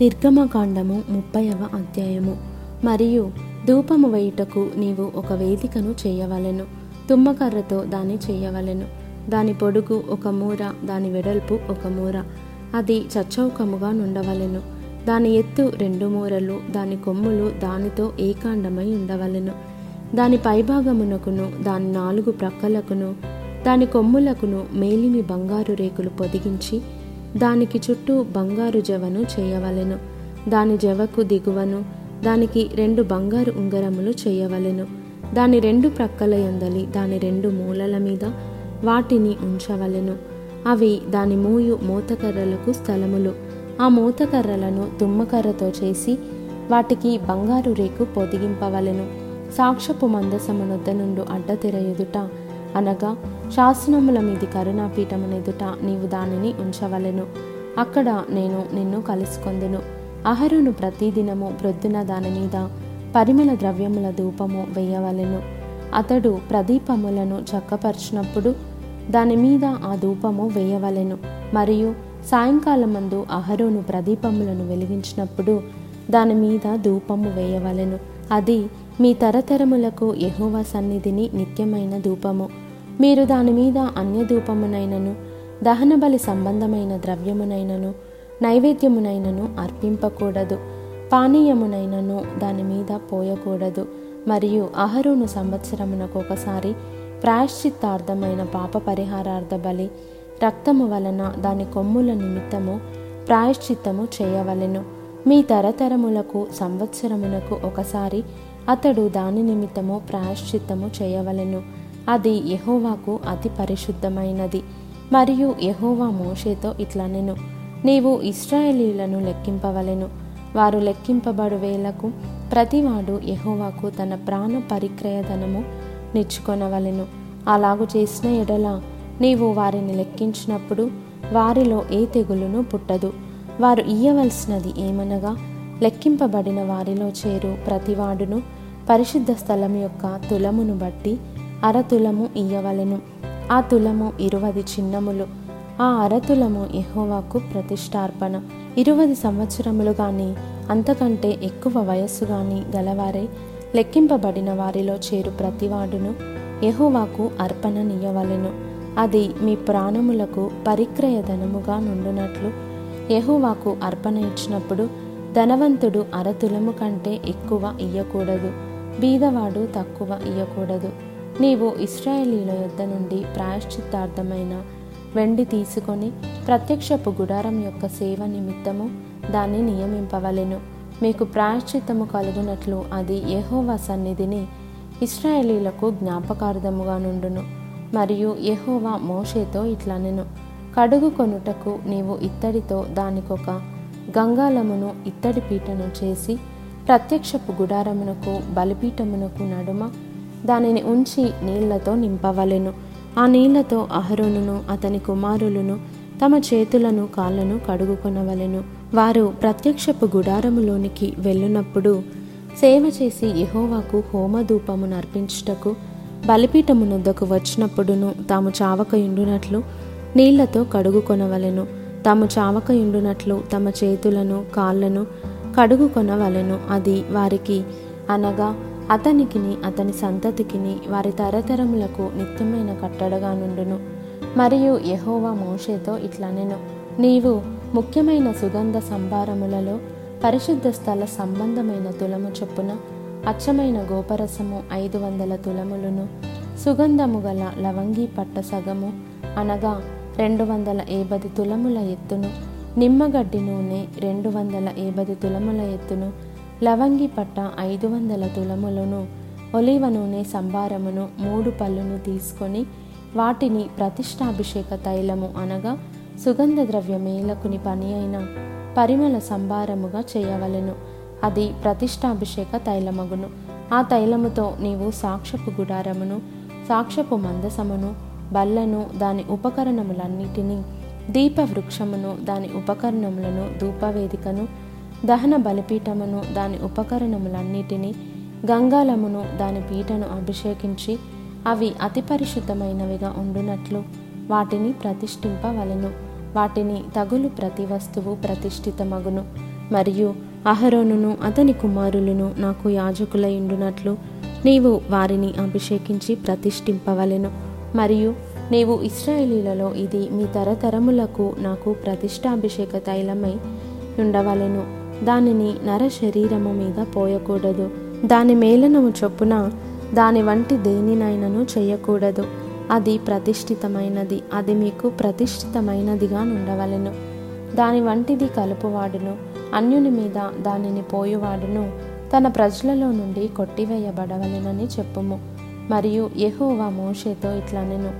నిర్గమకాండము ముప్పైవ అధ్యాయము. మరియు ధూపము వేయుటకు నీవు ఒక వేదికను చేయవలెను. తుమ్మకర్రతో దాన్ని చేయవలెను. దాని పొడుగు ఒక మూర దాని వెడల్పు ఒక మూర. అది చచ్చౌకముగా నుండవలెను. దాని ఎత్తు రెండు మూరలు దాని కొమ్ములు దానితో ఏకాండమై ఉండవలెను. దాని పైభాగమునకును దాని నాలుగు ప్రక్కలకును దాని కొమ్ములకును మేలిమి బంగారు రేకులు పొదిగించి దానికి చుట్టూ బంగారు జవను చేయవలెను. దాని జవకు దిగువను దానికి రెండు బంగారు ఉంగరములు చేయవలెను. దాని రెండు ప్రక్కల ఎందలి దాని రెండు మూలల మీద వాటిని ఉంచవలెను. అవి దాని మూయు మూతకర్రలకు స్థలములు. ఆ మూతకర్రలను తుమ్మకర్రతో చేసి వాటికి బంగారు రేకు పొదిగింపవలెను. సాక్షపు మందసమునొద్ద నుండు అడ్డతెర ఎదుట అనగా శాసనముల మీది కరుణాపీఠమునెదుట నీవు దానిని ఉంచవలెను. అక్కడ నేను నిన్ను కలుసుకొందును. అహరును ప్రతిదినము ప్రొద్దున దాని మీద పరిమళ ద్రవ్యముల ధూపము వేయవలెను. అతడు ప్రదీపములను చక్కపరిచినప్పుడు దాని మీద ఆ ధూపము వేయవలెను. మరియు సాయంకాలమందు అహరోను ప్రదీపములను వెలిగించినప్పుడు దాని మీద ధూపము వేయవలెను. అది మీ తరతరములకు యెహోవా సన్నిధిని నిత్యమైన ధూపము. మీరు దాని మీద అన్య ధూపమునైనను దహనబలి సంబంధమైన ద్రవ్యమునైనను నైవేద్యమునైనను అర్పింపకూడదు. పానీయమునైనను దాని మీద పోయకూడదు. మరియు అహరోను సంవత్సరమునకు ఒకసారి ప్రాయశ్చిత్తార్థమైన పాప పరిహారార్థ బలి రక్తము వలన దాని కొమ్ముల నిమిత్తము ప్రాయశ్చిత్తము చేయవలెను. మీ తరతరములకు సంవత్సరమునకు ఒకసారి అతడు దాని నిమిత్తము ప్రాయశ్చిత్తము చేయవలెను. అది యహోవాకు అతి పరిశుద్ధమైనది. మరియు యహోవా మోషేతో ఇట్లా నేను నీవు ఇస్రాయేలీలను లెక్కింపవలెను. వారు లెక్కింపబడు వేలకు ప్రతివాడు యహోవాకు తన ప్రాణ పరిక్రయధనము నిచ్చుకొనవలెను. అలాగు చేసిన ఎడల నీవు వారిని లెక్కించినప్పుడు వారిలో ఏ తెగులును పుట్టదు. వారు ఇయ్యవలసినది ఏమనగా లెక్కింపబడిన వారిలో చేరు ప్రతివాడును పరిశుద్ధ స్థలం యొక్క తులమును బట్టి అరతులము ఇయ్యవలెను. ఆ తులము ఇరువది చిన్నములు. ఆ అరతులము ఎహోవాకు ప్రతిష్టార్పణ. ఇరువది సంవత్సరములు గాని అంతకంటే ఎక్కువ వయస్సు గాని గలవారే లెక్కింపబడిన వారిలో చేరు ప్రతివాడును ఎహోవాకు అర్పణనియ్యవలెను అది మీ ప్రాణములకు పరిక్రయధనముగా నుండునట్లు ఎహోవాకు అర్పణ ఇచ్చినప్పుడు ధనవంతుడు అరతులము కంటే ఎక్కువ ఇయ్యకూడదు. బీదవాడు తక్కువ ఇయ్యకూడదు. నీవు ఇస్రాయేలీల యొద్ద నుండి ప్రాయశ్చిత్తార్థమైన వెండి తీసుకొని ప్రత్యక్షపు గుడారం యొక్క సేవ నిమిత్తము దాన్ని నియమింపవలెను. మీకు ప్రాయశ్చిత్తము కలుగునట్లు అది యహోవా సన్నిధిని ఇస్రాయేలీలకు జ్ఞాపకార్థముగా నుండును. మరియు యహోవా మోషేతో ఇట్లనెను. కడుగు కొనుటకు నీవు ఇత్తడితో దానికొక గంగాలమును ఇత్తడి పీటను చేసి ప్రత్యక్షపు గుడారమునకు బలిపీఠమునకు నడుమ దానిని ఉంచి నీళ్ళతో నింపవలెను. ఆ నీళ్ళతో అహరోనును అతని కుమారులను తమ చేతులను కాళ్ళను కడుగుకొనవలెను. వారు ప్రత్యక్షపు గుడారములోనికి వెళ్ళునప్పుడు సేవ చేసి యహోవాకు హోమధూపమును అర్పించుటకు బలిపీఠమునొద్దకు వచ్చినప్పుడును తాము చావకయుండునట్లు నీళ్ళతో కడుగుకొనవలెను. తాము చావకయుండునట్లు తమ చేతులను కాళ్ళను కడుగుకొనవలెను. అది వారికి అనగా అతనికిని అతని సంతతికిని వారి తరతరములకు నిత్యమైన కట్టడగా నుండును. మరియు యహోవా మోషేతో ఇట్లా నేను నీవు ముఖ్యమైన సుగంధ సంభారములలో పరిశుద్ధ స్థల సంబంధమైన తులము చొప్పున అచ్చమైన గోపరసము ఐదు వందల తులములను సుగంధము గల లవంగి పట్ట సగము అనగా రెండు వందల ఏబది తులముల ఎత్తును నిమ్మగడ్డి నూనె రెండు వందల ఏబది తులముల ఎత్తును లవంగి పట్ట ఐదు వందల తులములను ఒలివ నూనె సంభారమును మూడు పళ్ళును తీసుకొని వాటిని ప్రతిష్టాభిషేక తైలము అనగా సుగంధ ద్రవ్య మేలకుని పని అయిన పరిమళ సంభారముగా చేయవలెను. అది ప్రతిష్టాభిషేక తైలమగును. ఆ తైలముతో నీవు సాక్షపు గుడారమును సాక్షపు మందసమును బల్లను దాని ఉపకరణములన్నిటినీ దీప వృక్షమును దాని ఉపకరణములను ధూపవేదికను దహన బలిపీఠమును దాని ఉపకరణములన్నిటినీ గంగాలమును దాని పీటను అభిషేకించి అవి అతి పరిశుద్ధమైనవిగా ఉండునట్లు వాటిని ప్రతిష్ఠింపవలెను. వాటిని తగులు ప్రతి వస్తువు ప్రతిష్ఠితమగును. మరియు అహరోనును అతని కుమారులను నాకు యాజకులయుండునట్లు నీవు వారిని అభిషేకించి ప్రతిష్ఠింపవలెను. మరియు నీవు ఇస్రాయేలీలలో ఇది మీ తరతరములకు నాకు ప్రతిష్టాభిషేక తైలమై ఉండవలెను. దానిని నర శరీరము మీద పోయకూడదు. దాని మేలనము చొప్పున దాని వంటి దేనినైనను చేయకూడదు. అది ప్రతిష్ఠితమైనది అది మీకు ప్రతిష్ఠితమైనదిగా ఉండవలెను దాని వంటిది కలుపువాడును అన్యుని మీద దానిని పోయువాడును తన ప్రజలలో నుండి కొట్టివేయబడవలెనని చెప్పుము. మరియు యహోవా మోషేతో ఇట్లనెను.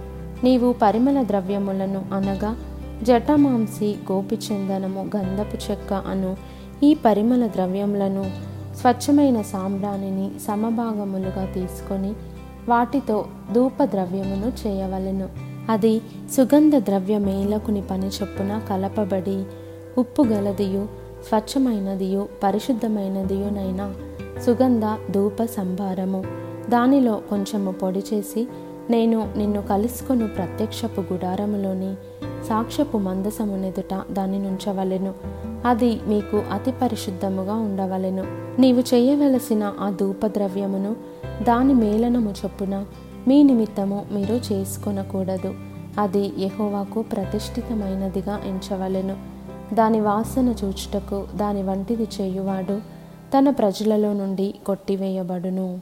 నీవు పరిమళ ద్రవ్యములను అనగా జటమాంసి గోపిచందనము గంధపు చెక్క అను ఈ పరిమళ ద్రవ్యములను స్వచ్ఛమైన సాంబ్రాణిని సమభాగములుగా తీసుకొని వాటితో ధూప ద్రవ్యమును చేయవలెను. అది సుగంధ ద్రవ్య మేలకుని పని చొప్పున కలపబడి ఉప్పు గలదియు స్వచ్ఛమైనదియు పరిశుద్ధమైనదియునైనా సుగంధ ధూప సంభారము. దానిలో కొంచెము పొడి చేసి నేను నిన్ను కలుసుకొను ప్రత్యక్షపు గుడారములోని సాక్ష్యపు మందసమునెదుట దాన్ని నుంచవలెను. అది మీకు అతి పరిశుద్ధముగా ఉండవలెను. నీవు చేయవలసిన ఆ ధూపద్రవ్యమును దాని మేలనము చొప్పున మీ నిమిత్తము మీరు చేసుకొనకూడదు. అది యహోవాకు ప్రతిష్ఠితమైనదిగా ఎంచవలెను. దాని వాసన చూచుటకు దాని వంటిది చేయువాడు తన ప్రజలలో నుండి కొట్టివేయబడును.